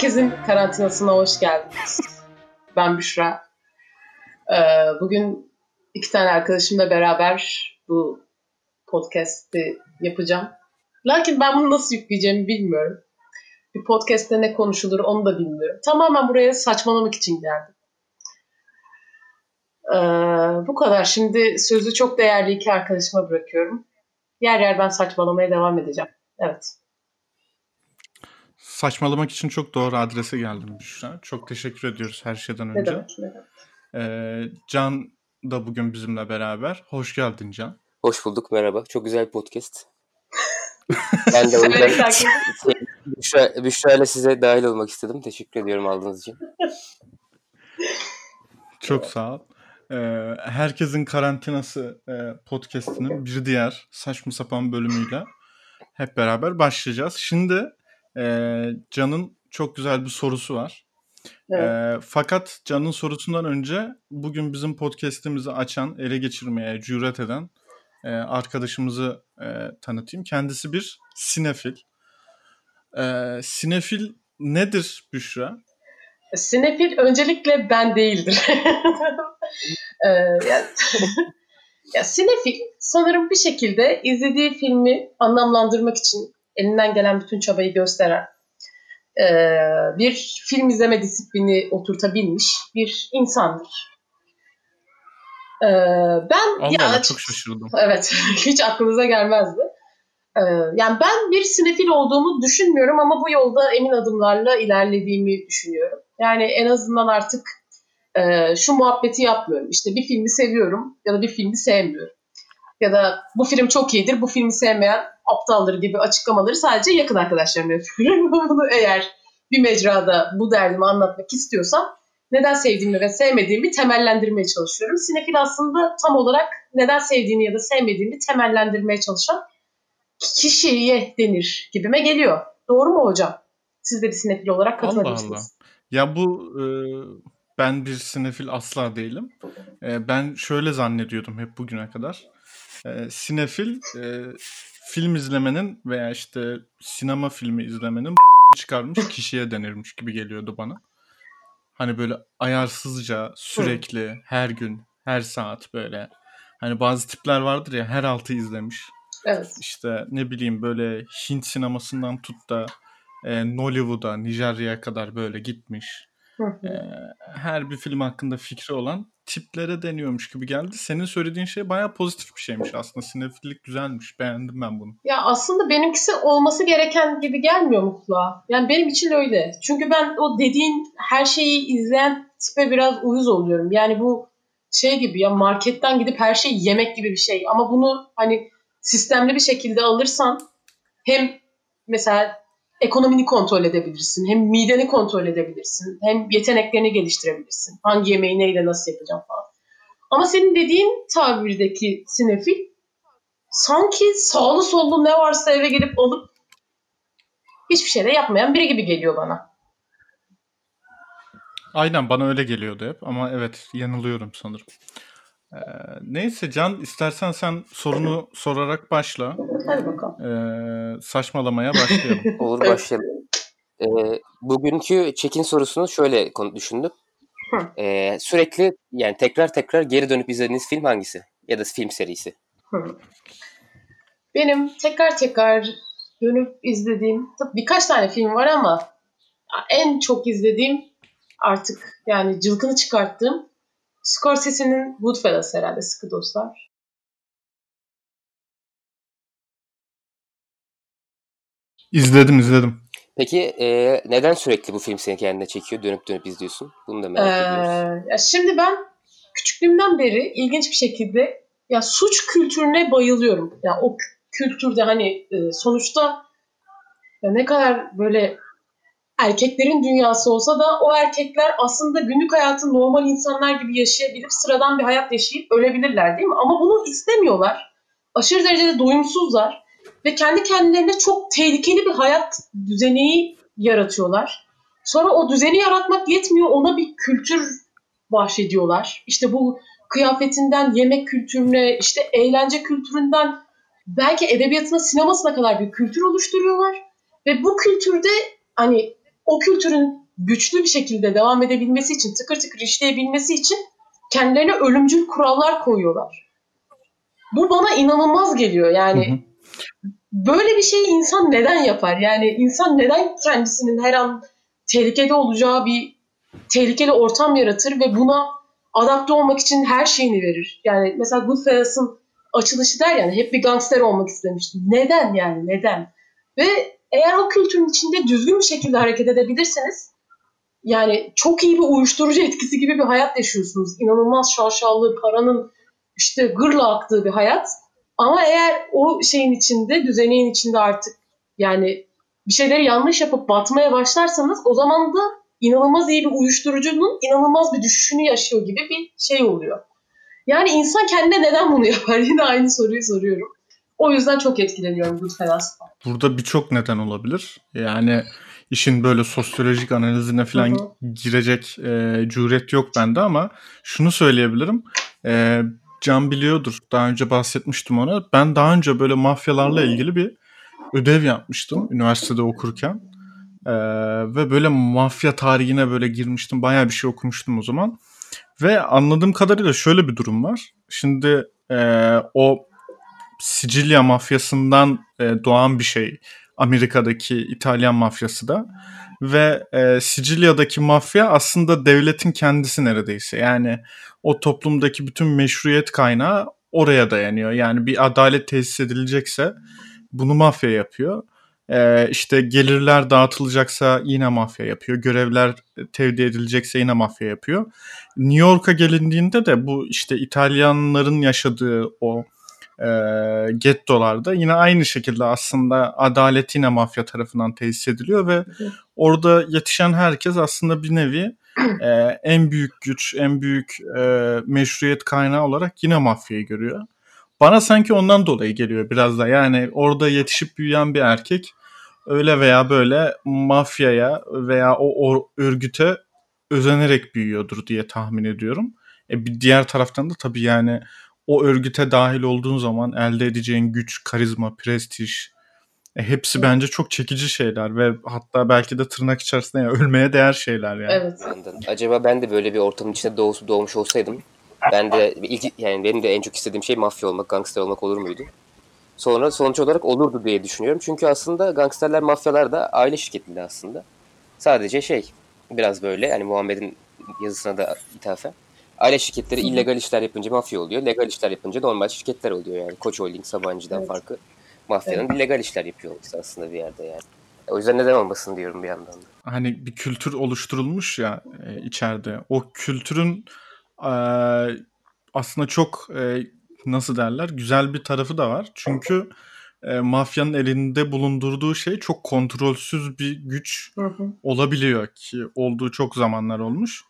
Herkesin karantinasına hoş geldiniz. Ben Büşra. Ee, bugün iki tane arkadaşımla beraber bu podcast'i yapacağım. Lakin ben bunu nasıl yükleyeceğimi bilmiyorum. Bir podcast'te ne konuşulur onu da bilmiyorum. Tamamen buraya saçmalamak için geldim. Ee, bu kadar. Şimdi sözü çok değerli iki arkadaşıma bırakıyorum. Yer yer ben saçmalamaya devam edeceğim. Evet. Saçmalamak için çok doğru adrese geldin Büşra. Çok teşekkür ediyoruz her şeyden önce. Ne demek, ne demek. Ee, Can da bugün bizimle beraber. Hoş geldin Can. Hoş bulduk, merhaba. Çok güzel bir podcast. ben de o yüzden Büşra, Büşra ile size dahil olmak istedim. Teşekkür ediyorum aldığınız için. Çok sağ ol. Ee, herkesin karantinası e, podcastinin bir diğer saçma sapan bölümüyle hep beraber başlayacağız. Şimdi e, Can'ın çok güzel bir sorusu var. Evet. E, fakat Can'ın sorusundan önce bugün bizim podcast'imizi açan, ele geçirmeye cüret eden e, arkadaşımızı e, tanıtayım. Kendisi bir sinefil. E, sinefil nedir Büşra? Sinefil öncelikle ben değildir. ee, ya, ya sinefil sanırım bir şekilde izlediği filmi anlamlandırmak için elinden gelen bütün çabayı gösteren e, bir film izleme disiplini oturtabilmiş bir insandır. E, ben Allah ya, Allah, çok şaşırdım. Evet, hiç aklınıza gelmezdi. E, yani ben bir sinefil olduğumu düşünmüyorum ama bu yolda emin adımlarla ilerlediğimi düşünüyorum. Yani en azından artık şu muhabbeti yapmıyorum. İşte bir filmi seviyorum ya da bir filmi sevmiyorum. Ya da bu film çok iyidir, bu filmi sevmeyen aptaldır gibi açıklamaları sadece yakın arkadaşlarım yapıyorum. Bunu eğer bir mecrada bu derdimi anlatmak istiyorsam neden sevdiğimi ve sevmediğimi temellendirmeye çalışıyorum. Sinefil aslında tam olarak neden sevdiğini ya da sevmediğini temellendirmeye çalışan kişiye denir gibime geliyor. Doğru mu hocam? Siz de bir sinefil olarak katılabilirsiniz. Allah Allah. Ya bu e, ben bir sinefil asla değilim. E, ben şöyle zannediyordum hep bugüne kadar. E, sinefil e, film izlemenin veya işte sinema filmi izlemenin çıkarmış kişiye denirmiş gibi geliyordu bana. Hani böyle ayarsızca sürekli her gün her saat böyle hani bazı tipler vardır ya her altı izlemiş. Evet. İşte ne bileyim böyle Hint sinemasından tut da e, Nollywood'a, Nijerya'ya kadar böyle gitmiş. E, her bir film hakkında fikri olan tiplere deniyormuş gibi geldi. Senin söylediğin şey bayağı pozitif bir şeymiş aslında. Sinefillik güzelmiş. Beğendim ben bunu. Ya aslında benimkisi olması gereken gibi gelmiyor mu kulağa? Yani benim için öyle. Çünkü ben o dediğin her şeyi izleyen tipe biraz uyuz oluyorum. Yani bu şey gibi ya marketten gidip her şeyi yemek gibi bir şey. Ama bunu hani sistemli bir şekilde alırsan hem mesela ekonomini kontrol edebilirsin. Hem mideni kontrol edebilirsin. Hem yeteneklerini geliştirebilirsin. Hangi yemeği neyle nasıl yapacağım falan. Ama senin dediğin tabirdeki sinefil sanki sağlı sollu ne varsa eve gelip alıp hiçbir şey de yapmayan biri gibi geliyor bana. Aynen bana öyle geliyordu hep ama evet yanılıyorum sanırım. Ee, neyse Can istersen sen sorunu sorarak başla. Hadi bakalım. Ee, saçmalamaya başlayalım. Olur başlayalım. Ee, bugünkü çekin sorusunu şöyle düşündüm. Ee, sürekli yani tekrar tekrar geri dönüp izlediğiniz film hangisi? Ya da film serisi? Benim tekrar tekrar dönüp izlediğim birkaç tane film var ama en çok izlediğim artık yani cılkını çıkarttığım Scorsese'nin Goodfellas herhalde sıkı dostlar. İzledim izledim. Peki e, neden sürekli bu film seni kendine çekiyor? Dönüp dönüp izliyorsun. Bunu da merak ee, ediyoruz. Ya şimdi ben küçüklüğümden beri ilginç bir şekilde ya suç kültürüne bayılıyorum. Ya o kültürde hani e, sonuçta ya ne kadar böyle erkeklerin dünyası olsa da o erkekler aslında günlük hayatı normal insanlar gibi yaşayabilip sıradan bir hayat yaşayıp ölebilirler değil mi? Ama bunu istemiyorlar. Aşırı derecede doyumsuzlar ve kendi kendilerine çok tehlikeli bir hayat düzeni yaratıyorlar. Sonra o düzeni yaratmak yetmiyor, ona bir kültür bahşediyorlar. İşte bu kıyafetinden yemek kültürüne, işte eğlence kültüründen belki edebiyatına, sinemasına kadar bir kültür oluşturuyorlar. Ve bu kültürde hani o kültürün güçlü bir şekilde devam edebilmesi için, tıkır tıkır işleyebilmesi için kendilerine ölümcül kurallar koyuyorlar. Bu bana inanılmaz geliyor. Yani hı hı. böyle bir şeyi insan neden yapar? Yani insan neden kendisinin her an tehlikede olacağı bir tehlikeli ortam yaratır ve buna adapte olmak için her şeyini verir. Yani mesela Goodfellas'ın açılışı der yani hep bir gangster olmak istemiştim. Neden yani neden? Ve eğer o kültürün içinde düzgün bir şekilde hareket edebilirseniz yani çok iyi bir uyuşturucu etkisi gibi bir hayat yaşıyorsunuz. İnanılmaz şaşalı, paranın işte gırla aktığı bir hayat. Ama eğer o şeyin içinde, düzeneğin içinde artık yani bir şeyleri yanlış yapıp batmaya başlarsanız o zaman da inanılmaz iyi bir uyuşturucunun inanılmaz bir düşüşünü yaşıyor gibi bir şey oluyor. Yani insan kendine neden bunu yapar? Yine aynı soruyu soruyorum. O yüzden çok etkileniyorum Goodfellas'tan. Burada birçok neden olabilir. Yani işin böyle sosyolojik analizine falan hı hı. girecek e, cüret yok bende ama şunu söyleyebilirim. E, Can biliyordur. Daha önce bahsetmiştim ona. Ben daha önce böyle mafyalarla ilgili bir ödev yapmıştım üniversitede okurken. Ee, ve böyle mafya tarihine böyle girmiştim. Bayağı bir şey okumuştum o zaman. Ve anladığım kadarıyla şöyle bir durum var. Şimdi e, o Sicilya mafyasından e, doğan bir şey. Amerika'daki İtalyan mafyası da. Ve e, Sicilya'daki mafya aslında devletin kendisi neredeyse. Yani o toplumdaki bütün meşruiyet kaynağı oraya dayanıyor. Yani bir adalet tesis edilecekse bunu mafya yapıyor. Ee, işte gelirler dağıtılacaksa yine mafya yapıyor. Görevler tevdi edilecekse yine mafya yapıyor. New York'a gelindiğinde de bu işte İtalyanların yaşadığı o e, gettolarda yine aynı şekilde aslında adalet yine mafya tarafından tesis ediliyor ve orada yetişen herkes aslında bir nevi e, en büyük güç, en büyük e, meşruiyet kaynağı olarak yine mafyayı görüyor. Bana sanki ondan dolayı geliyor biraz da. Yani orada yetişip büyüyen bir erkek öyle veya böyle mafyaya veya o, o örgüte özenerek büyüyordur diye tahmin ediyorum. E bir diğer taraftan da tabii yani o örgüte dahil olduğun zaman elde edeceğin güç, karizma, prestij e hepsi bence çok çekici şeyler ve hatta belki de tırnak içerisinde yani ölmeye değer şeyler yani. Evet. Acaba ben de böyle bir ortamın içinde doğmuş, doğmuş olsaydım ben de ilk yani benim de en çok istediğim şey mafya olmak, gangster olmak olur muydu? Sonra sonuç olarak olurdu diye düşünüyorum. Çünkü aslında gangsterler, mafyalar da aile şirketinde aslında. Sadece şey biraz böyle yani Muhammed'in yazısına da ithafen. Aile şirketleri illegal işler yapınca mafya oluyor. Legal işler yapınca normal şirketler oluyor yani. Koç Holding, Sabancı'dan evet. farkı. Mafyanın evet. illegal işler yapıyor aslında bir yerde yani. O yüzden neden olmasın diyorum bir yandan da. Hani bir kültür oluşturulmuş ya e, içeride. O kültürün e, aslında çok e, nasıl derler güzel bir tarafı da var. Çünkü e, mafyanın elinde bulundurduğu şey çok kontrolsüz bir güç hı hı. olabiliyor ki olduğu çok zamanlar olmuş.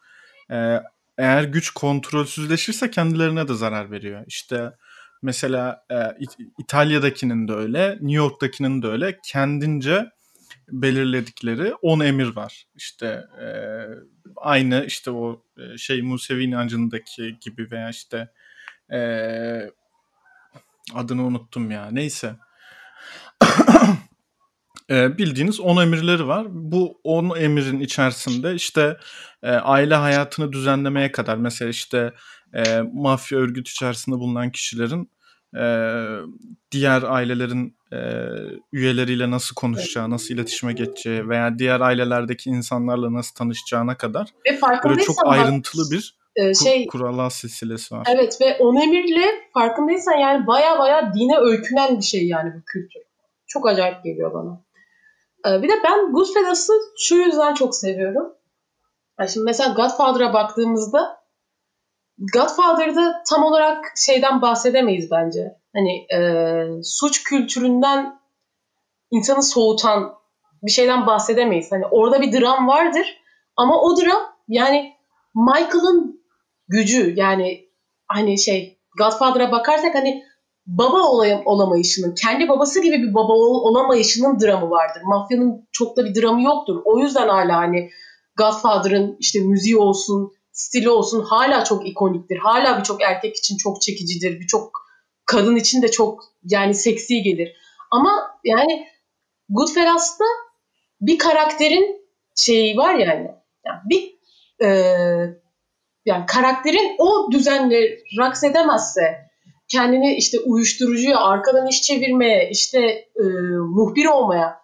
E, eğer güç kontrolsüzleşirse kendilerine de zarar veriyor. İşte mesela e, İtalya'dakinin de öyle, New York'takinin de öyle kendince belirledikleri 10 emir var. İşte e, aynı işte o e, şey Musevi inancındaki gibi veya işte e, adını unuttum ya. Neyse. E, bildiğiniz 10 emirleri var. Bu 10 emirin içerisinde işte e, aile hayatını düzenlemeye kadar mesela işte e, mafya örgüt içerisinde bulunan kişilerin e, diğer ailelerin e, üyeleriyle nasıl konuşacağı, nasıl iletişime geçeceği veya diğer ailelerdeki insanlarla nasıl tanışacağına kadar böyle çok ayrıntılı bir e, şey kurallar silsilesi var. Evet ve on emirle farkındaysan yani baya baya dine öykünen bir şey yani bu kültür. Çok acayip geliyor bana. Ee, bir de ben Goodfellas'ı şu yüzden çok seviyorum. Şimdi mesela Godfather'a baktığımızda Godfather'da tam olarak şeyden bahsedemeyiz bence. Hani e, suç kültüründen insanı soğutan bir şeyden bahsedemeyiz. Hani orada bir dram vardır ama o dram yani Michael'ın gücü yani hani şey Godfather'a bakarsak hani baba olamayışının, kendi babası gibi bir baba ol, olamayışının dramı vardır. Mafyanın çok da bir dramı yoktur. O yüzden hala hani Godfather'ın işte müziği olsun, stili olsun hala çok ikoniktir. Hala birçok erkek için çok çekicidir. Birçok kadın için de çok yani seksi gelir. Ama yani Goodfellas'ta bir karakterin şey var yani. yani bir e, yani karakterin o düzenle raks edemezse kendini işte uyuşturucuya, arkadan iş çevirmeye, işte e, muhbir olmaya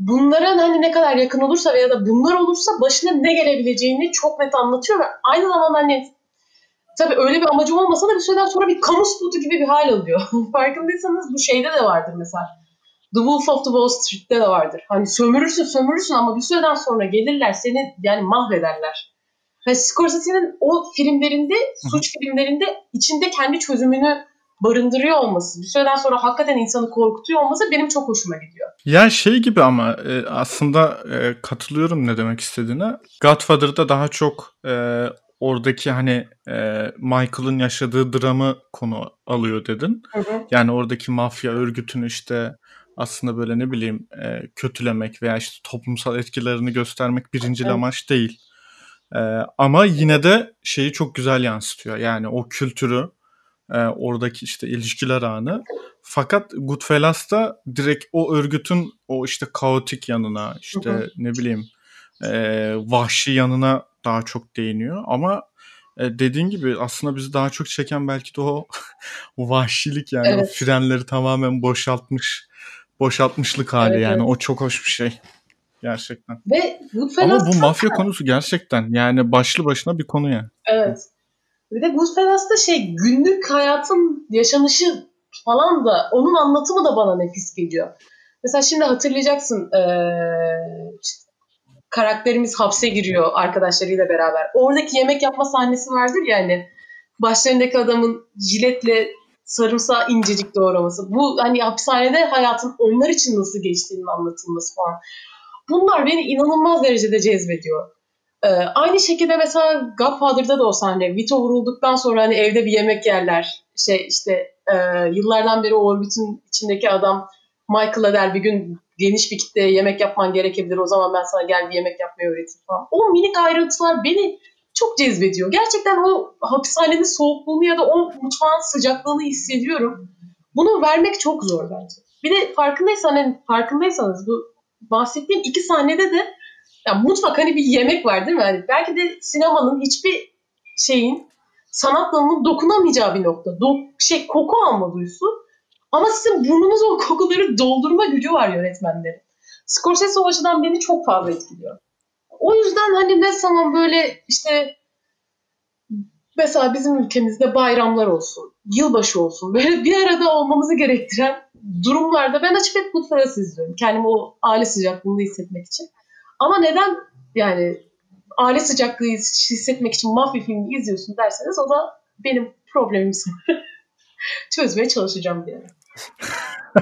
bunların hani ne kadar yakın olursa veya da bunlar olursa başına ne gelebileceğini çok net anlatıyor ve aynı zamanda hani tabii öyle bir amacı olmasa da bir süreden sonra bir kamu spotu gibi bir hal alıyor. Farkındaysanız bu şeyde de vardır mesela. The Wolf of the Wall Street'te de vardır. Hani sömürürsün sömürürsün ama bir süreden sonra gelirler seni yani mahvederler. Hani Scorsese'nin o filmlerinde, suç filmlerinde içinde kendi çözümünü barındırıyor olması, bir süreden sonra hakikaten insanı korkutuyor olması benim çok hoşuma gidiyor. Ya şey gibi ama e, aslında e, katılıyorum ne demek istediğine. Godfather'da daha çok e, oradaki hani e, Michael'ın yaşadığı dramı konu alıyor dedin. Hı hı. Yani oradaki mafya örgütünü işte aslında böyle ne bileyim e, kötülemek veya işte toplumsal etkilerini göstermek birinci Evet. amaç değil. E, ama yine de şeyi çok güzel yansıtıyor. Yani o kültürü, e, oradaki işte ilişkiler anı. Fakat Goodfellas'ta direkt o örgütün o işte kaotik yanına, işte Hı hı. ne bileyim e, vahşi yanına daha çok değiniyor. Ama e, dediğin gibi aslında bizi daha çok çeken belki de o vahşilik yani o Evet. frenleri tamamen boşaltmış boşaltmışlık hali Evet, yani evet. o çok hoş bir şey gerçekten. Ve Ama Goodfellas bu mafya konusu gerçekten yani başlı başına bir konu yani. Evet. Bir de Goodfellas'ta şey günlük hayatın yaşanışı falan da onun anlatımı da bana nefis geliyor. Mesela şimdi hatırlayacaksın eee, işte karakterimiz hapse giriyor arkadaşlarıyla beraber. Oradaki yemek yapma sahnesi vardır ya hani başlarındaki adamın jiletle sarımsağı incecik doğraması. Bu hani hapishanede hayatın onlar için nasıl geçtiğinin anlatılması falan. Bunlar beni inanılmaz derecede cezbediyor. Ee, aynı şekilde mesela Godfather'da da o sahne. Vito vurulduktan sonra hani evde bir yemek yerler. Şey işte e, yıllardan beri o örgütün içindeki adam Michael'a der bir gün geniş bir kitleye yemek yapman gerekebilir. O zaman ben sana gel bir yemek yapmayı öğreteyim falan. O minik ayrıntılar beni çok cezbediyor. Gerçekten o hapishanenin soğukluğunu ya da o mutfağın sıcaklığını hissediyorum. Bunu vermek çok zor bence. Bir de farkındaysan, hani farkındaysanız bu bahsettiğim iki sahnede de ya mutfak hani bir yemek var değil mi? Hani belki de sinemanın hiçbir şeyin sanat dalının dokunamayacağı bir nokta. Do- şey koku alma duyusu. Ama sizin burnunuz o kokuları doldurma gücü var yönetmenlerin. Scorsese o açıdan beni çok fazla etkiliyor. O yüzden hani ne zaman böyle işte mesela bizim ülkemizde bayramlar olsun, yılbaşı olsun böyle bir arada olmamızı gerektiren durumlarda ben açıp hep Goodfellas izliyorum. Kendimi o aile sıcaklığında hissetmek için. Ama neden yani aile sıcaklığı hissetmek için mafya filmi izliyorsun derseniz o da benim problemim. Çözmeye çalışacağım diye.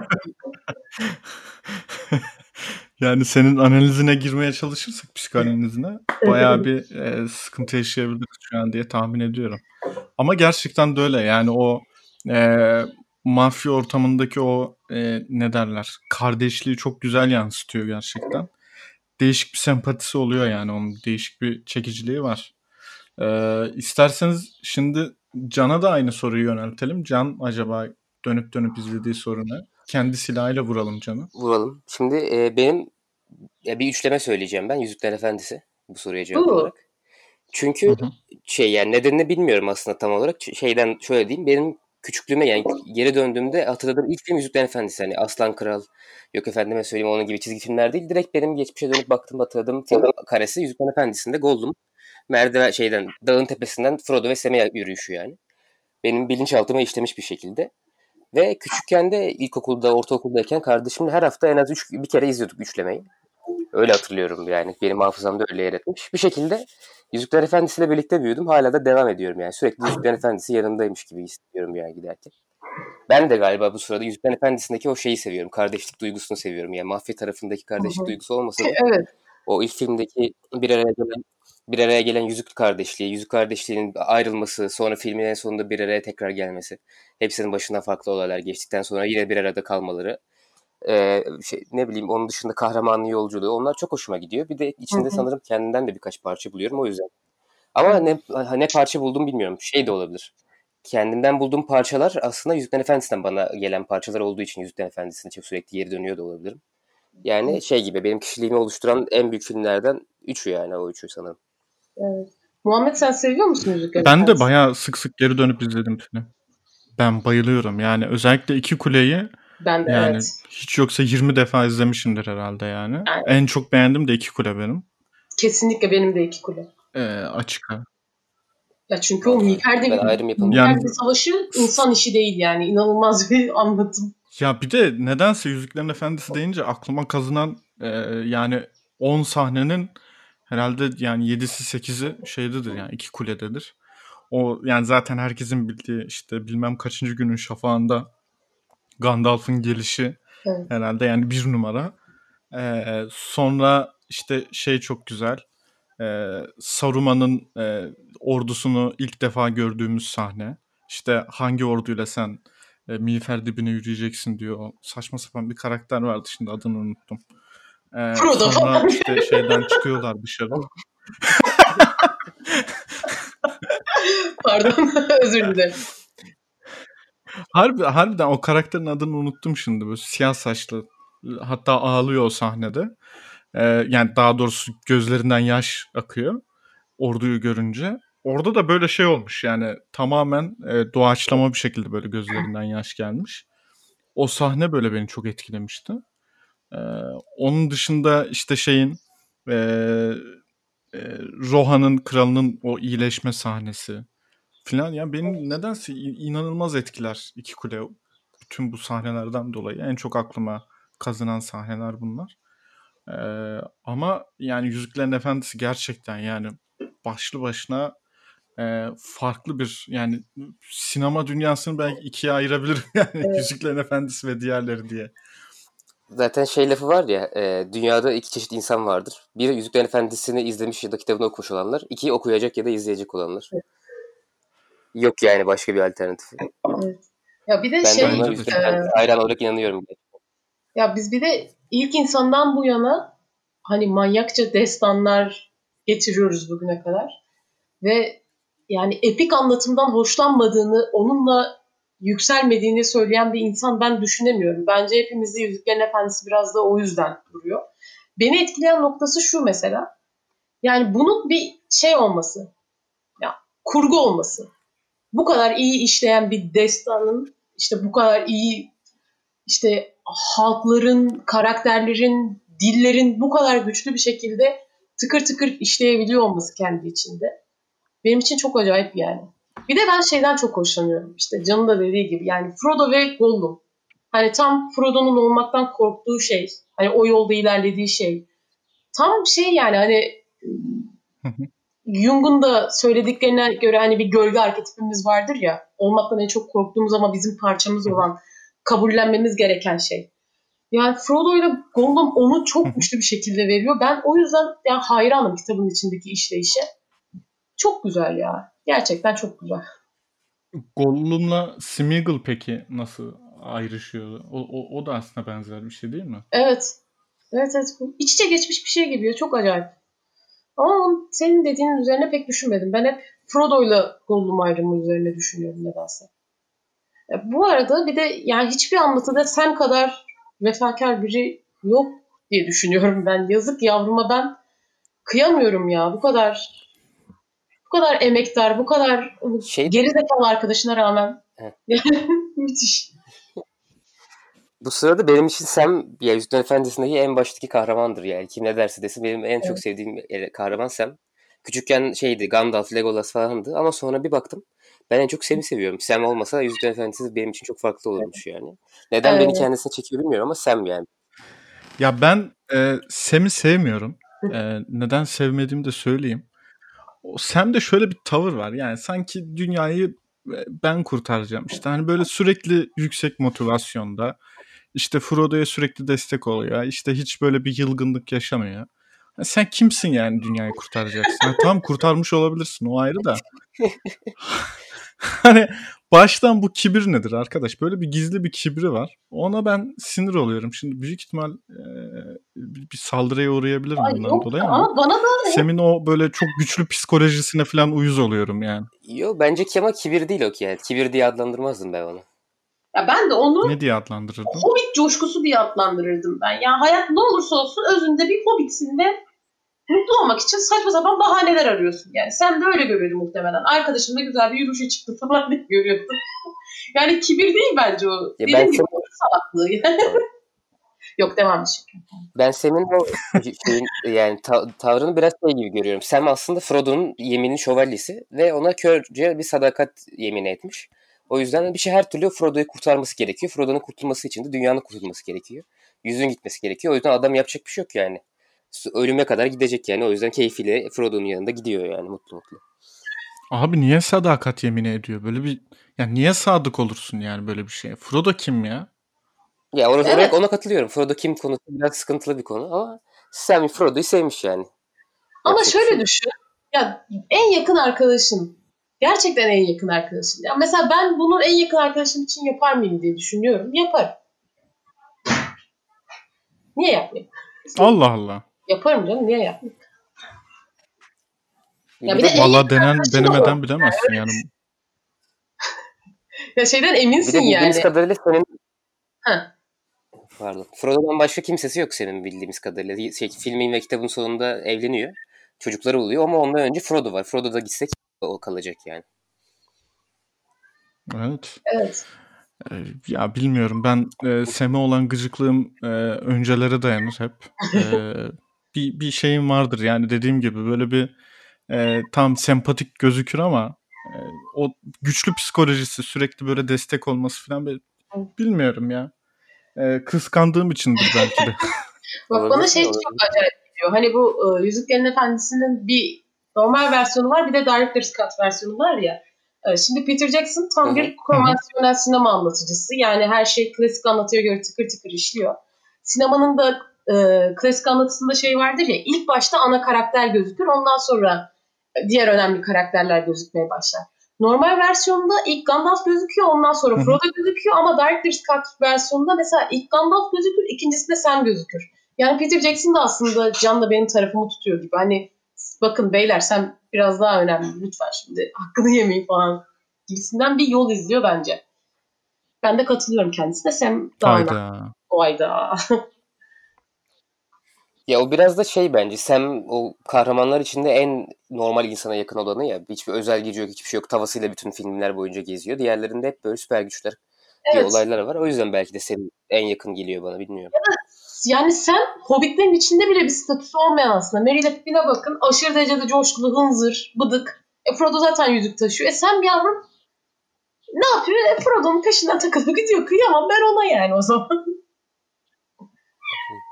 Yani senin analizine girmeye çalışırsak psikanalizine bayağı bir e, sıkıntı yaşayabiliriz şu an diye tahmin ediyorum. Ama gerçekten de öyle yani o e, mafya ortamındaki o e, ne derler kardeşliği çok güzel yansıtıyor gerçekten. Değişik bir sempatisi oluyor yani onun değişik bir çekiciliği var. E, isterseniz şimdi Can'a da aynı soruyu yöneltelim. Can acaba dönüp dönüp izlediği soru ne? Kendi silahıyla vuralım Can'ı. Vuralım. Şimdi e, benim ya bir üçleme söyleyeceğim ben. Yüzükler Efendisi bu soruya cevap Oo. olarak. Çünkü Hı hı. şey yani nedenini bilmiyorum aslında tam olarak. Şeyden şöyle diyeyim. Benim küçüklüğüme yani geri döndüğümde hatırladığım ilk film Yüzükler Efendisi. Hani Aslan Kral, yok efendime söyleyeyim onun gibi çizgi filmler değil. Direkt benim geçmişe dönüp baktığımda hatırladığım film karesi Yüzükler Efendisi'nde Gollum. Merdiven şeyden dağın tepesinden Frodo ve Sam'e yürüyüşü yani. Benim bilinçaltıma işlemiş bir şekilde. Ve küçükken de ilkokulda, ortaokuldayken kardeşimle her hafta en az üç, bir kere izliyorduk üçlemeyi. Öyle hatırlıyorum yani. Benim hafızamda öyle yer etmiş. Bir şekilde Yüzükler Efendisi ile birlikte büyüdüm. Hala da devam ediyorum yani. Sürekli Yüzükler Efendisi yanımdaymış gibi hissediyorum yani giderken. Ben de galiba bu sırada Yüzükler Efendisi'ndeki o şeyi seviyorum. Kardeşlik duygusunu seviyorum. Yani mafya tarafındaki kardeşlik duygusu olmasa da Evet. o ilk filmdeki bir araya gelen bir araya gelen yüzük kardeşliği, yüzük kardeşliğinin ayrılması, sonra filmin en sonunda bir araya tekrar gelmesi, hepsinin başından farklı olaylar geçtikten sonra yine bir arada kalmaları, ee, şey, ne bileyim onun dışında kahramanlı yolculuğu, onlar çok hoşuma gidiyor. Bir de içinde Hı hı. sanırım kendimden de birkaç parça buluyorum o yüzden. Ama ne ne parça buldum bilmiyorum. Şey de olabilir. Kendimden bulduğum parçalar aslında Yüzüklerin Efendisi'nden bana gelen parçalar olduğu için Yüzüklerin Efendisi'ne çok sürekli geri dönüyor da olabilirim. Yani şey gibi benim kişiliğimi oluşturan en büyük filmlerden üçü yani o üçü sanırım. Evet. Muhammed sen seviyor musun Yüzüklerin Ben de bayağı sık sık geri dönüp izledim film. Ben bayılıyorum. Yani özellikle iki kuleyi Ben de yani evet. hiç yoksa 20 defa izlemişimdir herhalde yani. Aynen. En çok beğendim de iki kule benim. Kesinlikle benim de iki kule. Ee, açık ara. Ya çünkü o Miğfer Ben ayrım yapamam. Miğfer Yani- bir savaşı insan işi değil yani. İnanılmaz bir anlatım. Ya bir de nedense Yüzüklerin Efendisi deyince aklıma kazınan e, yani 10 sahnenin herhalde yani 7'si 8'i şeydedir yani iki kulededir. O yani zaten herkesin bildiği işte bilmem kaçıncı günün şafağında Gandalf'ın gelişi Evet. herhalde yani bir numara. E, sonra işte şey çok güzel. E, Saruman'ın e, ordusunu ilk defa gördüğümüz sahne. İşte hangi orduyla sen e, miğfer dibine yürüyeceksin diyor. O saçma sapan bir karakter vardı şimdi adını unuttum. E, Frodo sonra işte şeyden çıkıyorlar dışarı. Pardon. Özür dilerim. Harbi, harbiden o karakterin adını unuttum şimdi. Böyle siyah saçlı. Hatta ağlıyor o sahnede. E, yani daha doğrusu gözlerinden yaş akıyor. Orduyu görünce. Orada da böyle şey olmuş yani tamamen e, doğaçlama bir şekilde böyle gözlerinden yaş gelmiş. O sahne böyle beni çok etkilemişti. Ee, onun dışında işte şeyin e, e, Rohan'ın kralının o iyileşme sahnesi filan ya beni nedense inanılmaz etkiler iki kule bütün bu sahnelerden dolayı en çok aklıma kazınan sahneler bunlar. Ee, ama yani Yüzüklerin Efendisi gerçekten yani başlı başına e, farklı bir yani sinema dünyasını belki ikiye ayırabilirim yani Evet. Yüzüklerin Efendisi ve diğerleri diye. Zaten şey lafı var ya, e, dünyada iki çeşit insan vardır. Biri Yüzüklerin Efendisi'ni izlemiş ya da kitabını okumuş olanlar. İki okuyacak ya da izleyecek olanlar. Yok yani başka bir alternatifi. Evet. Ya bir de Ben şey de Efendisi hayran olarak inanıyorum. Ya biz bir de ilk insandan bu yana hani manyakça destanlar getiriyoruz bugüne kadar. Ve yani epik anlatımdan hoşlanmadığını, onunla yükselmediğini söyleyen bir insan ben düşünemiyorum. Bence hepimizde Yüzüklerin Efendisi biraz da o yüzden duruyor. Beni etkileyen noktası şu mesela. Yani bunun bir şey olması. Ya kurgu olması. Bu kadar iyi işleyen bir destanın işte bu kadar iyi işte halkların, karakterlerin, dillerin bu kadar güçlü bir şekilde tıkır tıkır işleyebiliyor olması kendi içinde. Benim için çok acayip yani. Bir de ben şeyden çok hoşlanıyorum. İşte Can'ın da dediği gibi yani Frodo ve Gollum. Hani tam Frodo'nun olmaktan korktuğu şey. Hani o yolda ilerlediği şey. Tam şey yani hani Jung'un da söylediklerine göre hani bir gölge arketipimiz vardır ya. Olmaktan en çok korktuğumuz ama bizim parçamız olan kabullenmemiz gereken şey. Yani Frodo ile Gollum onu çok güçlü bir şekilde veriyor. Ben o yüzden yani hayranım kitabın içindeki işleyişe. Çok güzel ya. Gerçekten çok güzel. Gollum'la Smeagol peki nasıl ayrışıyor? O, o, o da aslında benzer bir şey değil mi? Evet. Evet evet. İç içe geçmiş bir şey gibi. Çok acayip. Ama onun- senin dediğinin üzerine pek düşünmedim. Ben hep Frodo ile Gollum ayrımı üzerine düşünüyorum nedense. E, bu arada bir de yani hiçbir anlatıda sen kadar vefakar biri yok diye düşünüyorum ben. Yazık yavruma ben kıyamıyorum ya. Bu kadar bu kadar emektar, bu kadar Şey- geri zekalı arkadaşına rağmen. Evet. Müthiş. Bu sırada benim için Sam ya Yüzüklerin Efendisi'ndeki en baştaki kahramandır yani. Kim ne derse desin benim en çok Evet. sevdiğim e, kahraman Sam. Küçükken şeydi Gandalf, Legolas falandı ama sonra bir baktım ben en çok Sam'i seviyorum. Sam olmasa Yüzüklerin Efendisi benim için çok farklı olurmuş yani. Neden beni Evet. kendisine çekiyor bilmiyorum ama Sam yani. Ya ben e, Sam'i sevmiyorum. E, neden sevmediğimi de söyleyeyim. O Sam'de şöyle bir tavır var. Yani sanki dünyayı e, ben kurtaracağım. İşte hani böyle sürekli yüksek motivasyonda. İşte Frodo'ya sürekli destek oluyor. İşte hiç böyle bir yılgınlık yaşamıyor. Ya sen kimsin yani dünyayı kurtaracaksın? Ha, tamam kurtarmış olabilirsin o ayrı da. hani baştan bu kibir nedir arkadaş? Böyle bir gizli bir kibri var. Ona ben sinir oluyorum. Şimdi büyük ihtimal e, bir saldırıya uğrayabilirim Ay bundan yok dolayı ama ama bana da Sem'in o böyle çok güçlü psikolojisine falan uyuz oluyorum yani. Yo bence ki ama kibir değil o ki yani. Kibir diye adlandırmazdım ben onu. Ya ben de onu Ne diye adlandırırdın? Hobbit coşkusu diye adlandırırdım ben. Ya hayat ne olursa olsun özünde bir hobbitsin ve mutlu olmak için saçma sapan bahaneler arıyorsun. Yani sen de öyle görüyordun muhtemelen. Arkadaşınla güzel bir yürüyüşe çıktı falan diye görüyordun. yani kibir değil bence o. Ya Dediğim ben gibi o salaklığı yani. Yok devam et. Ben Sam'in o şeyin yani ta- tavrını biraz şey gibi görüyorum. Sam aslında Frodo'nun yeminin şövalyesi ve ona körce bir sadakat yemin etmiş. O yüzden bir şey her türlü Frodo'yu kurtarması gerekiyor. Frodo'nun kurtulması için de dünyanın kurtulması gerekiyor. Yüzün gitmesi gerekiyor. O yüzden adam yapacak bir şey yok yani. Ölüme kadar gidecek yani. O yüzden keyfiyle Frodo'nun yanında gidiyor yani mutlu mutlu. Abi niye sadakat yemini ediyor? Böyle bir yani niye sadık olursun yani böyle bir şeye? Frodo kim ya? Ya ona, Evet. ona katılıyorum. Frodo kim konusu biraz sıkıntılı bir konu ama Sam Frodo'yu sevmiş yani. Ama şey şöyle yok. düşün. Ya en yakın arkadaşın. Gerçekten en yakın arkadaşın. Ya mesela ben bunu en yakın arkadaşım için yapar mıyım diye düşünüyorum. Yaparım. Niye yapmayayım? Allah Allah. Yaparım canım. Niye yapmayayım? Ya bir de Valla denen denemeden o. bilemezsin yani. Ya şeyden bir de eminsin bildiğimiz yani. kadarıyla senin Heh. Pardon. Frodo'dan başka kimsesi yok senin bildiğimiz kadarıyla. Şey, filmin ve kitabın sonunda evleniyor. Çocukları oluyor ama ondan önce Frodo var. Frodo da gitsek o kalacak yani. Evet. Evet. Ee, Ya bilmiyorum ben e, Sem'e olan gıcıklığım e, öncelere dayanır hep. E, bir, bir şeyim vardır yani dediğim gibi böyle bir e, tam sempatik gözükür ama e, o güçlü psikolojisi sürekli böyle destek olması falan böyle, bilmiyorum ya. E, kıskandığım içindir belki de. Bak bana şey çok acayip geliyor. Hani bu e, Yüzüklerin Efendisi'nin bir normal versiyonu var bir de Director's Cut versiyonu var ya. E, şimdi Peter Jackson tam bir konvansiyonel sinema anlatıcısı. Yani her şey klasik anlatıya göre tıkır tıkır işliyor. Sinemanın da e, klasik anlatısında şey vardır ya ilk başta ana karakter gözükür ondan sonra diğer önemli karakterler gözükmeye başlar. Normal versiyonda ilk Gandalf gözüküyor ondan sonra. Frodo gözüküyor ama Director's Cut versiyonunda mesela ilk Gandalf gözükür ikincisinde Sam gözükür. Yani Peter Jackson da aslında canla benim tarafımı tutuyor gibi. Hani bakın beyler sen biraz daha önemli lütfen şimdi hakkını yemeyin falan gibisinden bir yol izliyor bence. Ben de katılıyorum kendisine. Sam daha. Hayda. O ayda. Ya o biraz da şey bence. Sam o kahramanlar içinde en normal insana yakın olanı ya. Hiçbir özel gücü yok, hiçbir şey yok. Tavasıyla bütün filmler boyunca geziyor. Diğerlerinde hep böyle süper güçler diye Evet. olaylar var. O yüzden belki de senin en yakın geliyor bana bilmiyorum. Yani sen Hobbitlerin içinde bile bir statüsü olmayan aslında. Merry ile Pippin'e bakın. Aşırı derecede coşkulu, hınzır, bıdık. E Frodo zaten yüzük taşıyor. E sen bir yavrum ne yapıyor? E Frodo'nun peşinden takılıp gidiyor. Kıyamam ben ona yani o zaman.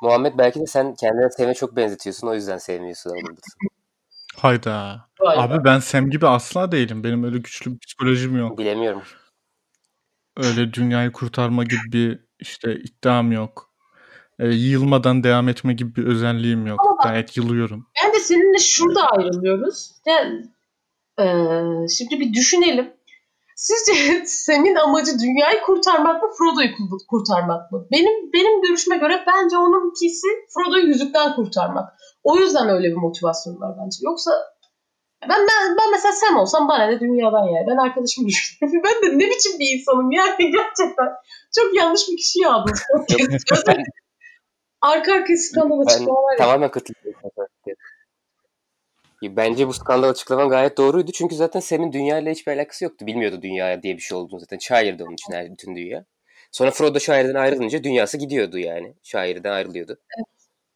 Muhammed belki de sen kendine Sam'e çok benzetiyorsun. O yüzden sevmiyorsun. Hayda. Be. Abi ben Sem gibi asla değilim. Benim öyle güçlü bir psikolojim yok. Bilemiyorum. Öyle dünyayı kurtarma gibi bir işte iddiam yok. E, yılmadan devam etme gibi bir özelliğim yok. Ama bak- Gayet yılıyorum. Ben de seninle şurada ayrılıyoruz. De, eee, şimdi bir düşünelim. Sizce Sam'in amacı dünyayı kurtarmak mı, Frodo'yu ku- kurtarmak mı? Benim benim görüşüme göre bence onunkisi Frodo'yu yüzükten kurtarmak. O yüzden öyle bir motivasyon var bence. Yoksa ben, ben, ben mesela Sam olsam bana ne dünyadan yani. Ben arkadaşımı düşünüyorum. Ben de ne biçim bir insanım yani gerçekten. Çok yanlış bir kişiyi aldım. Arka arkaya skandal açıklamalar tamamen katılıyorum. Bence bu skandal açıklaman gayet doğruydu. Çünkü zaten Sam'in dünyayla hiçbir alakası yoktu. Bilmiyordu dünya diye bir şey olduğunu zaten. Şairdi onun için her bütün dünya. Sonra Frodo şairden ayrılınca dünyası gidiyordu yani. Şairden ayrılıyordu.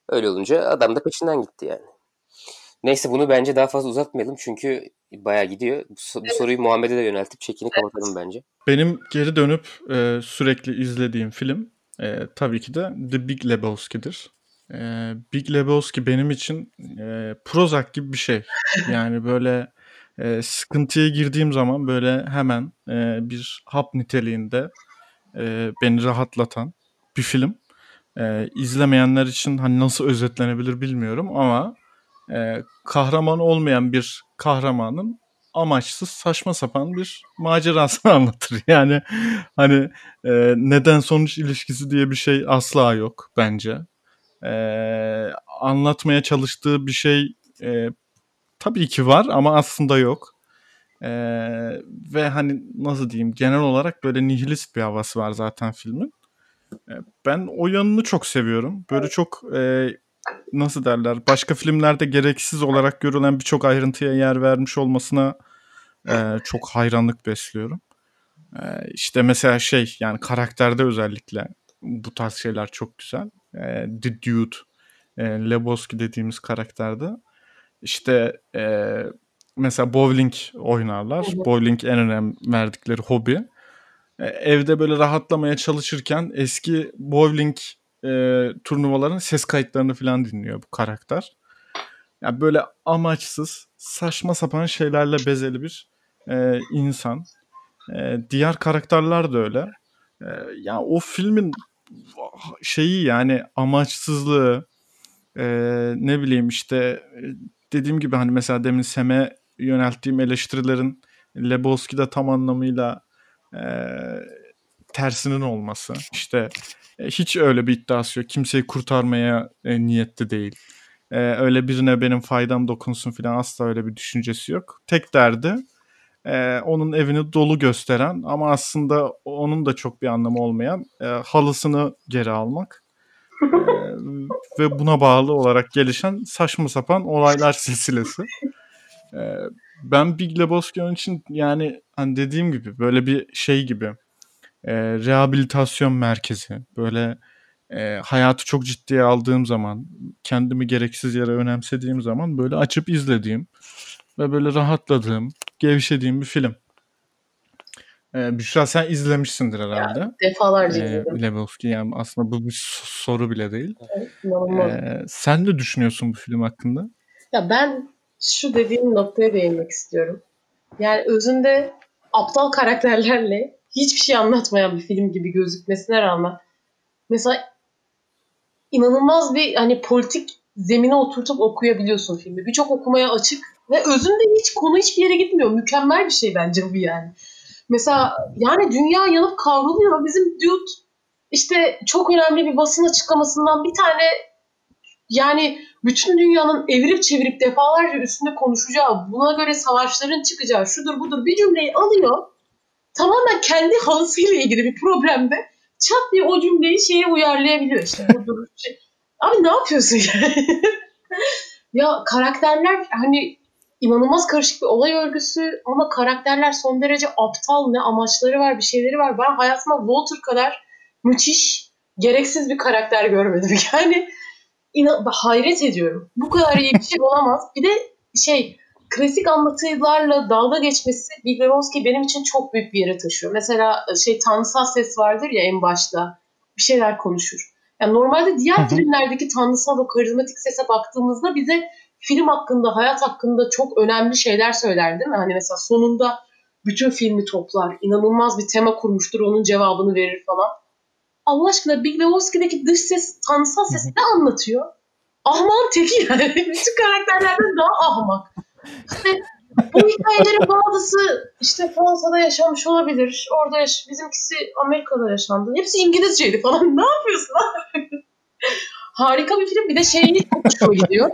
Öyle olunca adam da peşinden gitti yani. Neyse bunu bence daha fazla uzatmayalım çünkü bayağı gidiyor. Bu, so- bu soruyu Muhammed'e de yöneltip çekini kapatalım bence. Benim geri dönüp e, sürekli izlediğim film e, tabii ki de The Big Lebowski'dir. E, Big Lebowski benim için e, Prozac gibi bir şey. Yani böyle e, sıkıntıya girdiğim zaman böyle hemen e, bir hap niteliğinde e, beni rahatlatan bir film. E, izlemeyenler için hani nasıl özetlenebilir bilmiyorum ama e, kahraman olmayan bir kahramanın amaçsız saçma sapan bir macerasını anlatır. Yani hani e, neden sonuç ilişkisi diye bir şey asla yok bence. E, anlatmaya çalıştığı bir şey e, tabii ki var ama aslında yok. E, ve hani nasıl diyeyim genel olarak böyle nihilist bir havası var zaten filmin. E, ben o yanını çok seviyorum. Böyle çok e, nasıl derler başka filmlerde gereksiz olarak görülen birçok ayrıntıya yer vermiş olmasına e, çok hayranlık besliyorum. E, işte mesela şey yani karakterde özellikle bu tarz şeyler çok güzel. E, The Dude, e, Lebowski dediğimiz karakterde işte e, mesela bowling oynarlar. Bowling en önemli verdikleri hobi. E, evde böyle rahatlamaya çalışırken eski bowling e, turnuvaların ses kayıtlarını falan dinliyor bu karakter. Yani böyle amaçsız, saçma sapan şeylerle bezeli bir e, insan. E, diğer karakterler de öyle. E, yani o filmin şeyi yani amaçsızlığı, e, ne bileyim işte dediğim gibi hani mesela demin Sem'e yönelttiğim eleştirilerin Lebowski'de tam anlamıyla e, tersinin olması. İşte e, hiç öyle bir iddiası yok. Kimseyi kurtarmaya e, niyetli değil. E, öyle birine benim faydam dokunsun falan asla öyle bir düşüncesi yok. Tek derdi e, onun evini dolu gösteren ama aslında onun da çok bir anlamı olmayan e, halısını geri almak. e, ve buna bağlı olarak gelişen saçma sapan olaylar silsilesi. E, ben Big Lebowski için yani hani dediğim gibi böyle bir şey gibi e, rehabilitasyon merkezi böyle e, hayatı çok ciddiye aldığım zaman kendimi gereksiz yere önemsediğim zaman böyle açıp izlediğim ve böyle rahatladığım gevşediğim bir film. Ee, Büşra sen izlemişsindir herhalde. Ya, defalarca ee, izledim. Lebowski yani aslında bu bir soru bile değil. ee, sen ne düşünüyorsun bu film hakkında? Ya ben şu dediğim noktaya değinmek istiyorum. Yani özünde aptal karakterlerle hiçbir şey anlatmayan bir film gibi gözükmesine rağmen mesela inanılmaz bir hani politik zemine oturtup okuyabiliyorsun filmi. Birçok okumaya açık ve özünde hiç konu hiçbir yere gitmiyor. Mükemmel bir şey bence bu yani. Mesela yani dünya yanıp kavruluyor. Bizim dude işte çok önemli bir basın açıklamasından bir tane yani bütün dünyanın evirip çevirip defalarca üstünde konuşacağı, buna göre savaşların çıkacağı, şudur budur bir cümleyi alıyor. Tamamen kendi halısıyla ilgili bir problemde çat diye o cümleyi şeye uyarlayabiliyor işte. Abi ne yapıyorsun yani? ya karakterler hani inanılmaz karışık bir olay örgüsü ama karakterler son derece aptal ne amaçları var bir şeyleri var. Ben hayatımda Walter kadar müthiş gereksiz bir karakter görmedim. Yani inan hayret ediyorum. Bu kadar iyi bir şey olamaz. Bir de şey klasik anlatılarla dalga geçmesi Big Lebowski benim için çok büyük bir yere taşıyor. Mesela şey tanrısal ses vardır ya en başta bir şeyler konuşur. Yani normalde diğer filmlerdeki tanrısal o karizmatik sese baktığımızda bize film hakkında, hayat hakkında çok önemli şeyler söyler değil mi? Hani mesela sonunda bütün filmi toplar, inanılmaz bir tema kurmuştur, onun cevabını verir falan. Allah aşkına Big Lebowski'deki dış ses, tanrısal ses ne anlatıyor? Ahman teki yani. Bütün karakterlerden daha ahmak. Bu hikayelerin bazısı işte Fransa'da yaşamış olabilir. Orada yaş bizimkisi Amerika'da yaşandı. Hepsi İngilizceydi falan. Ne yapıyorsun abi? Harika bir film. Bir de şeyi çok hoşuma gidiyor.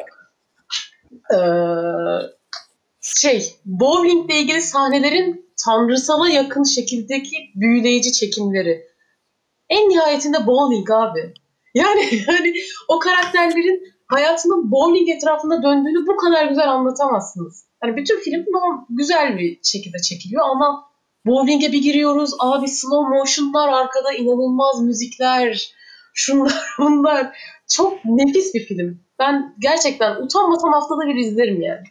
Ee, şey, bowlingle ilgili sahnelerin tanrısala yakın şekildeki büyüleyici çekimleri. En nihayetinde bowling abi. Yani hani o karakterlerin hayatının bowling etrafında döndüğünü bu kadar güzel anlatamazsınız. Hani bütün film güzel bir şekilde çekiliyor ama bowling'e bir giriyoruz. Abi slow motion'lar arkada inanılmaz müzikler. Şunlar bunlar. Çok nefis bir film. Ben gerçekten utanmasam haftada bir izlerim yani.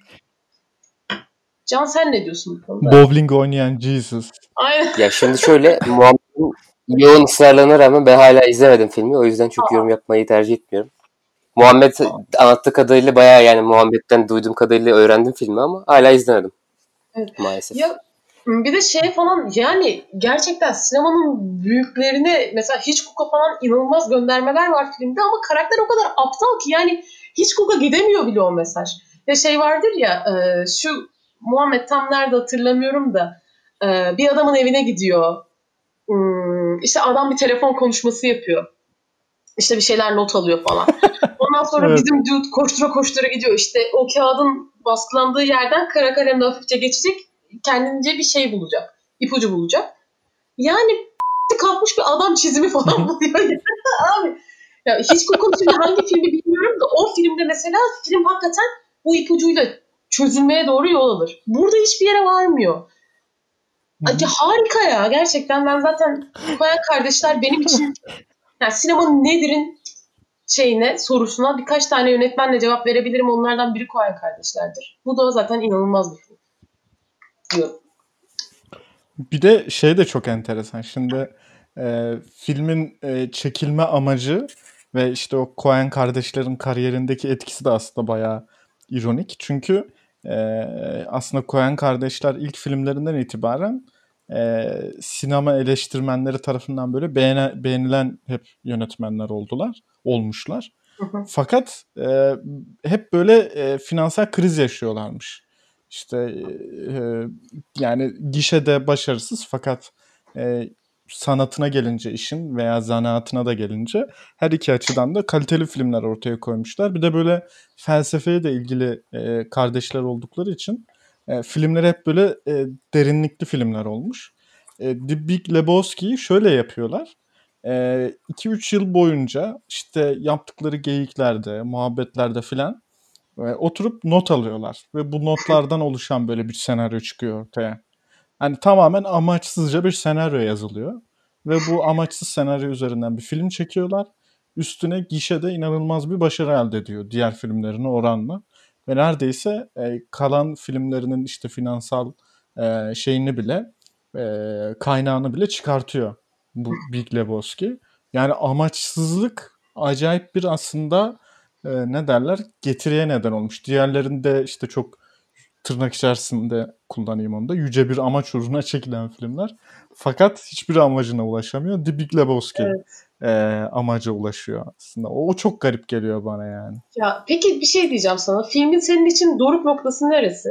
Can sen ne diyorsun bu konuda? Bowling oynayan Jesus. Aynen. Ya şimdi şöyle Muhammed'in yoğun ısrarlarına rağmen ben hala izlemedim filmi. O yüzden çok Aa. yorum yapmayı tercih etmiyorum. Muhammed anlattığı kadarıyla bayağı yani Muhammed'den duyduğum kadarıyla öğrendim filmi ama hala izlemedim. Evet. Maalesef. Ya bir de şey falan yani gerçekten sinemanın büyüklerine mesela Hitchcock'a falan inanılmaz göndermeler var filmde ama karakter o kadar aptal ki yani Hitchcock'a gidemiyor bile o mesaj. Ya şey vardır ya e, şu Muhammed tam nerede hatırlamıyorum da e, bir adamın evine gidiyor. Hmm, işte adam bir telefon konuşması yapıyor. İşte bir şeyler not alıyor falan. Ondan sonra evet. bizim dude koştura koştura gidiyor. İşte o kağıdın baskılandığı yerden kara kalemle hafifçe geçecek kendince bir şey bulacak. ipucu bulacak. Yani kalkmış bir adam çizimi falan buluyor. Abi ya Hitchcock'un şimdi hangi filmi bilmiyorum da o filmde mesela film hakikaten bu ipucuyla çözülmeye doğru yol alır. Burada hiçbir yere varmıyor. Ay, harika ya gerçekten ben zaten Koyan kardeşler benim için yani sinemanın nedir'in şeyine sorusuna birkaç tane yönetmenle cevap verebilirim. Onlardan biri Koyan kardeşlerdir. Bu da zaten inanılmaz bir film. Bir de şey de çok enteresan. Şimdi e, filmin e, çekilme amacı ve işte o Coen kardeşlerin kariyerindeki etkisi de aslında bayağı ironik. Çünkü e, aslında Coen kardeşler ilk filmlerinden itibaren e, sinema eleştirmenleri tarafından böyle beğene, beğenilen hep yönetmenler oldular, olmuşlar. Hı hı. Fakat e, hep böyle e, finansal kriz yaşıyorlarmış. İşte e, yani gişede başarısız fakat e, sanatına gelince işin veya zanaatına da gelince her iki açıdan da kaliteli filmler ortaya koymuşlar. Bir de böyle felsefeye de ilgili e, kardeşler oldukları için e, filmler hep böyle e, derinlikli filmler olmuş. E, The Big Lebowski'yi şöyle yapıyorlar. 2-3 yıl boyunca işte yaptıkları geyiklerde, muhabbetlerde filan e, oturup not alıyorlar. Ve bu notlardan oluşan böyle bir senaryo çıkıyor ortaya. Hani tamamen amaçsızca bir senaryo yazılıyor. Ve bu amaçsız senaryo üzerinden bir film çekiyorlar. Üstüne gişede inanılmaz bir başarı elde ediyor diğer filmlerine oranla. Ve neredeyse e, kalan filmlerinin işte finansal e, şeyini bile e, kaynağını bile çıkartıyor bu Big Lebowski. Yani amaçsızlık acayip bir aslında e, ne derler getiriye neden olmuş. Diğerlerinde işte çok tırnak içerisinde kullanayım onu da yüce bir amaç uğruna çekilen filmler. Fakat hiçbir amacına ulaşamıyor. The Big Lebowski Evet. E, amaca ulaşıyor aslında. O, o çok garip geliyor bana yani. Ya peki bir şey diyeceğim sana. Filmin senin için doruk noktası neresi?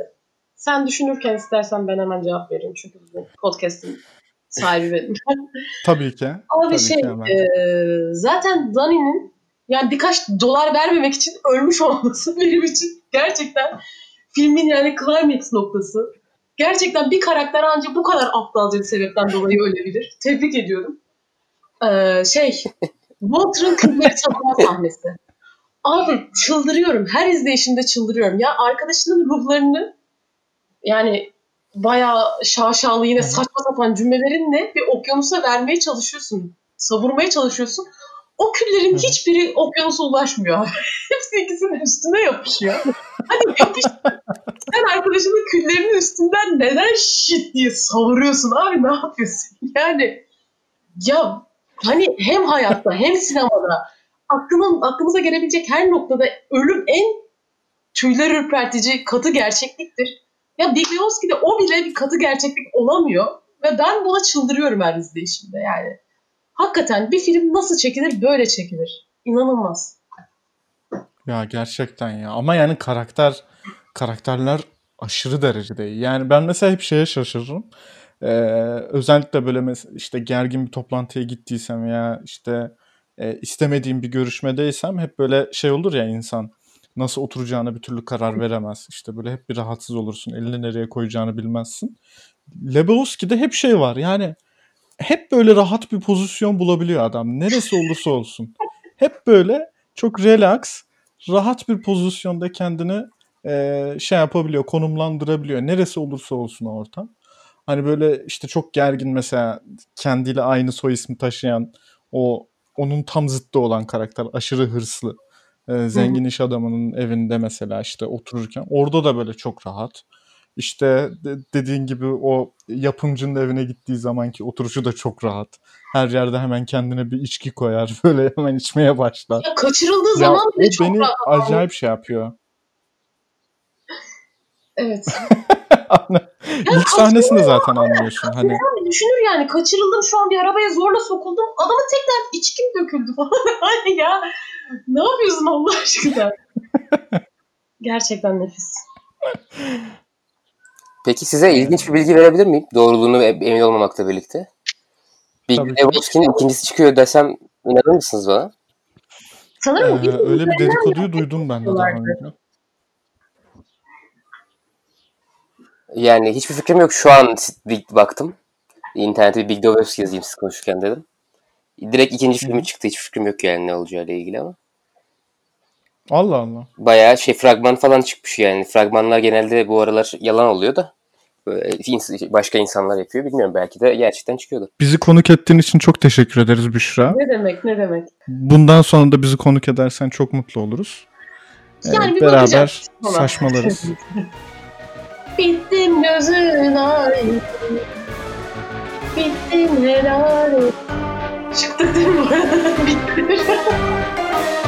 Sen düşünürken istersen ben hemen cevap vereyim. Çünkü bu podcast'in sahibi benim. Tabii ki. Abi Tabii şey e, zaten Dani'nin yani birkaç dolar vermemek için ölmüş olması benim için gerçekten filmin yani climax noktası. Gerçekten bir karakter ancak bu kadar aptalca bir sebepten dolayı ölebilir. Tebrik ediyorum. Ee, şey, Walter'ın külleri çalma sahnesi. Abi çıldırıyorum. Her izleyişimde çıldırıyorum. Ya arkadaşının ruhlarını yani bayağı şaşalı yine saçma sapan cümlelerinle bir okyanusa vermeye çalışıyorsun. Savurmaya çalışıyorsun. O küllerin hiçbiri okyanusa ulaşmıyor. Hepsi ikisinin üstüne yapışıyor. Hadi yapış. Sen arkadaşının küllerinin üstünden neden shit diye savuruyorsun abi ne yapıyorsun? Yani ya hani hem hayatta hem sinemada aklının, aklımıza gelebilecek her noktada ölüm en tüyler ürpertici katı gerçekliktir. Ya Big Lebowski'de o bile bir katı gerçeklik olamıyor. Ve ben buna çıldırıyorum her izleyişimde yani. Hakikaten bir film nasıl çekilir böyle çekilir. İnanılmaz. Ya gerçekten ya. Ama yani karakter karakterler aşırı derecede iyi. Yani ben mesela hep şeye şaşırırım. Ee, özellikle böyle işte gergin bir toplantıya gittiysem ya işte e, istemediğim bir görüşmedeysem hep böyle şey olur ya insan nasıl oturacağına bir türlü karar veremez. İşte böyle hep bir rahatsız olursun. Elini nereye koyacağını bilmezsin. Lebowski'de hep şey var. Yani hep böyle rahat bir pozisyon bulabiliyor adam. Neresi olursa olsun. Hep böyle çok relax, rahat bir pozisyonda kendini e, şey yapabiliyor, konumlandırabiliyor. Neresi olursa olsun ortam. Hani böyle işte çok gergin mesela kendiyle aynı soy ismi taşıyan o onun tam zıttı olan karakter aşırı hırslı. E, zengin iş adamının evinde mesela işte otururken orada da böyle çok rahat. İşte de- dediğin gibi o yapımcının evine gittiği zamanki oturuşu da çok rahat. Her yerde hemen kendine bir içki koyar. Böyle hemen içmeye başlar. Ya kaçırıldığı Ya zaman bile çok beni rahat. acayip şey yapıyor. Evet. İlk sahnesinde zaten anlıyorsun. Hani Yani düşünür yani kaçırıldım şu an bir arabaya zorla sokuldum. Adama tekrar içkim döküldü falan. Hani ya ne yapıyorsun Allah aşkına? Gerçekten nefis. Peki size ilginç bir bilgi verebilir miyim? Doğruluğunu emin olmamakla birlikte. Ki. Lebowski'nin ikincisi çıkıyor desem inanır mısınız bana? Sanırım e, ilk öyle bir dedikoduyu duydum ben de daha önce. Yani hiçbir fikrim yok. Şu an bir baktım. İnternette bir Big Dovers yazayım siz konuşurken dedim. Direkt ikinci filmi çıktı. Hiç fikrim yok yani ne olacağıyla ilgili ama. Allah Allah. Bayağı şey fragman falan çıkmış yani. Fragmanlar genelde bu aralar yalan oluyor da. Başka insanlar yapıyor. Bilmiyorum belki de gerçekten çıkıyordu. Bizi konuk ettiğin için çok teşekkür ederiz Büşra. Ne demek ne demek. Bundan sonra da bizi konuk edersen çok mutlu oluruz. Yani Ee, bir beraber saçmalarız. Bittim gözün aydın. Bittim helal. Çıktık değil mi? Bitti.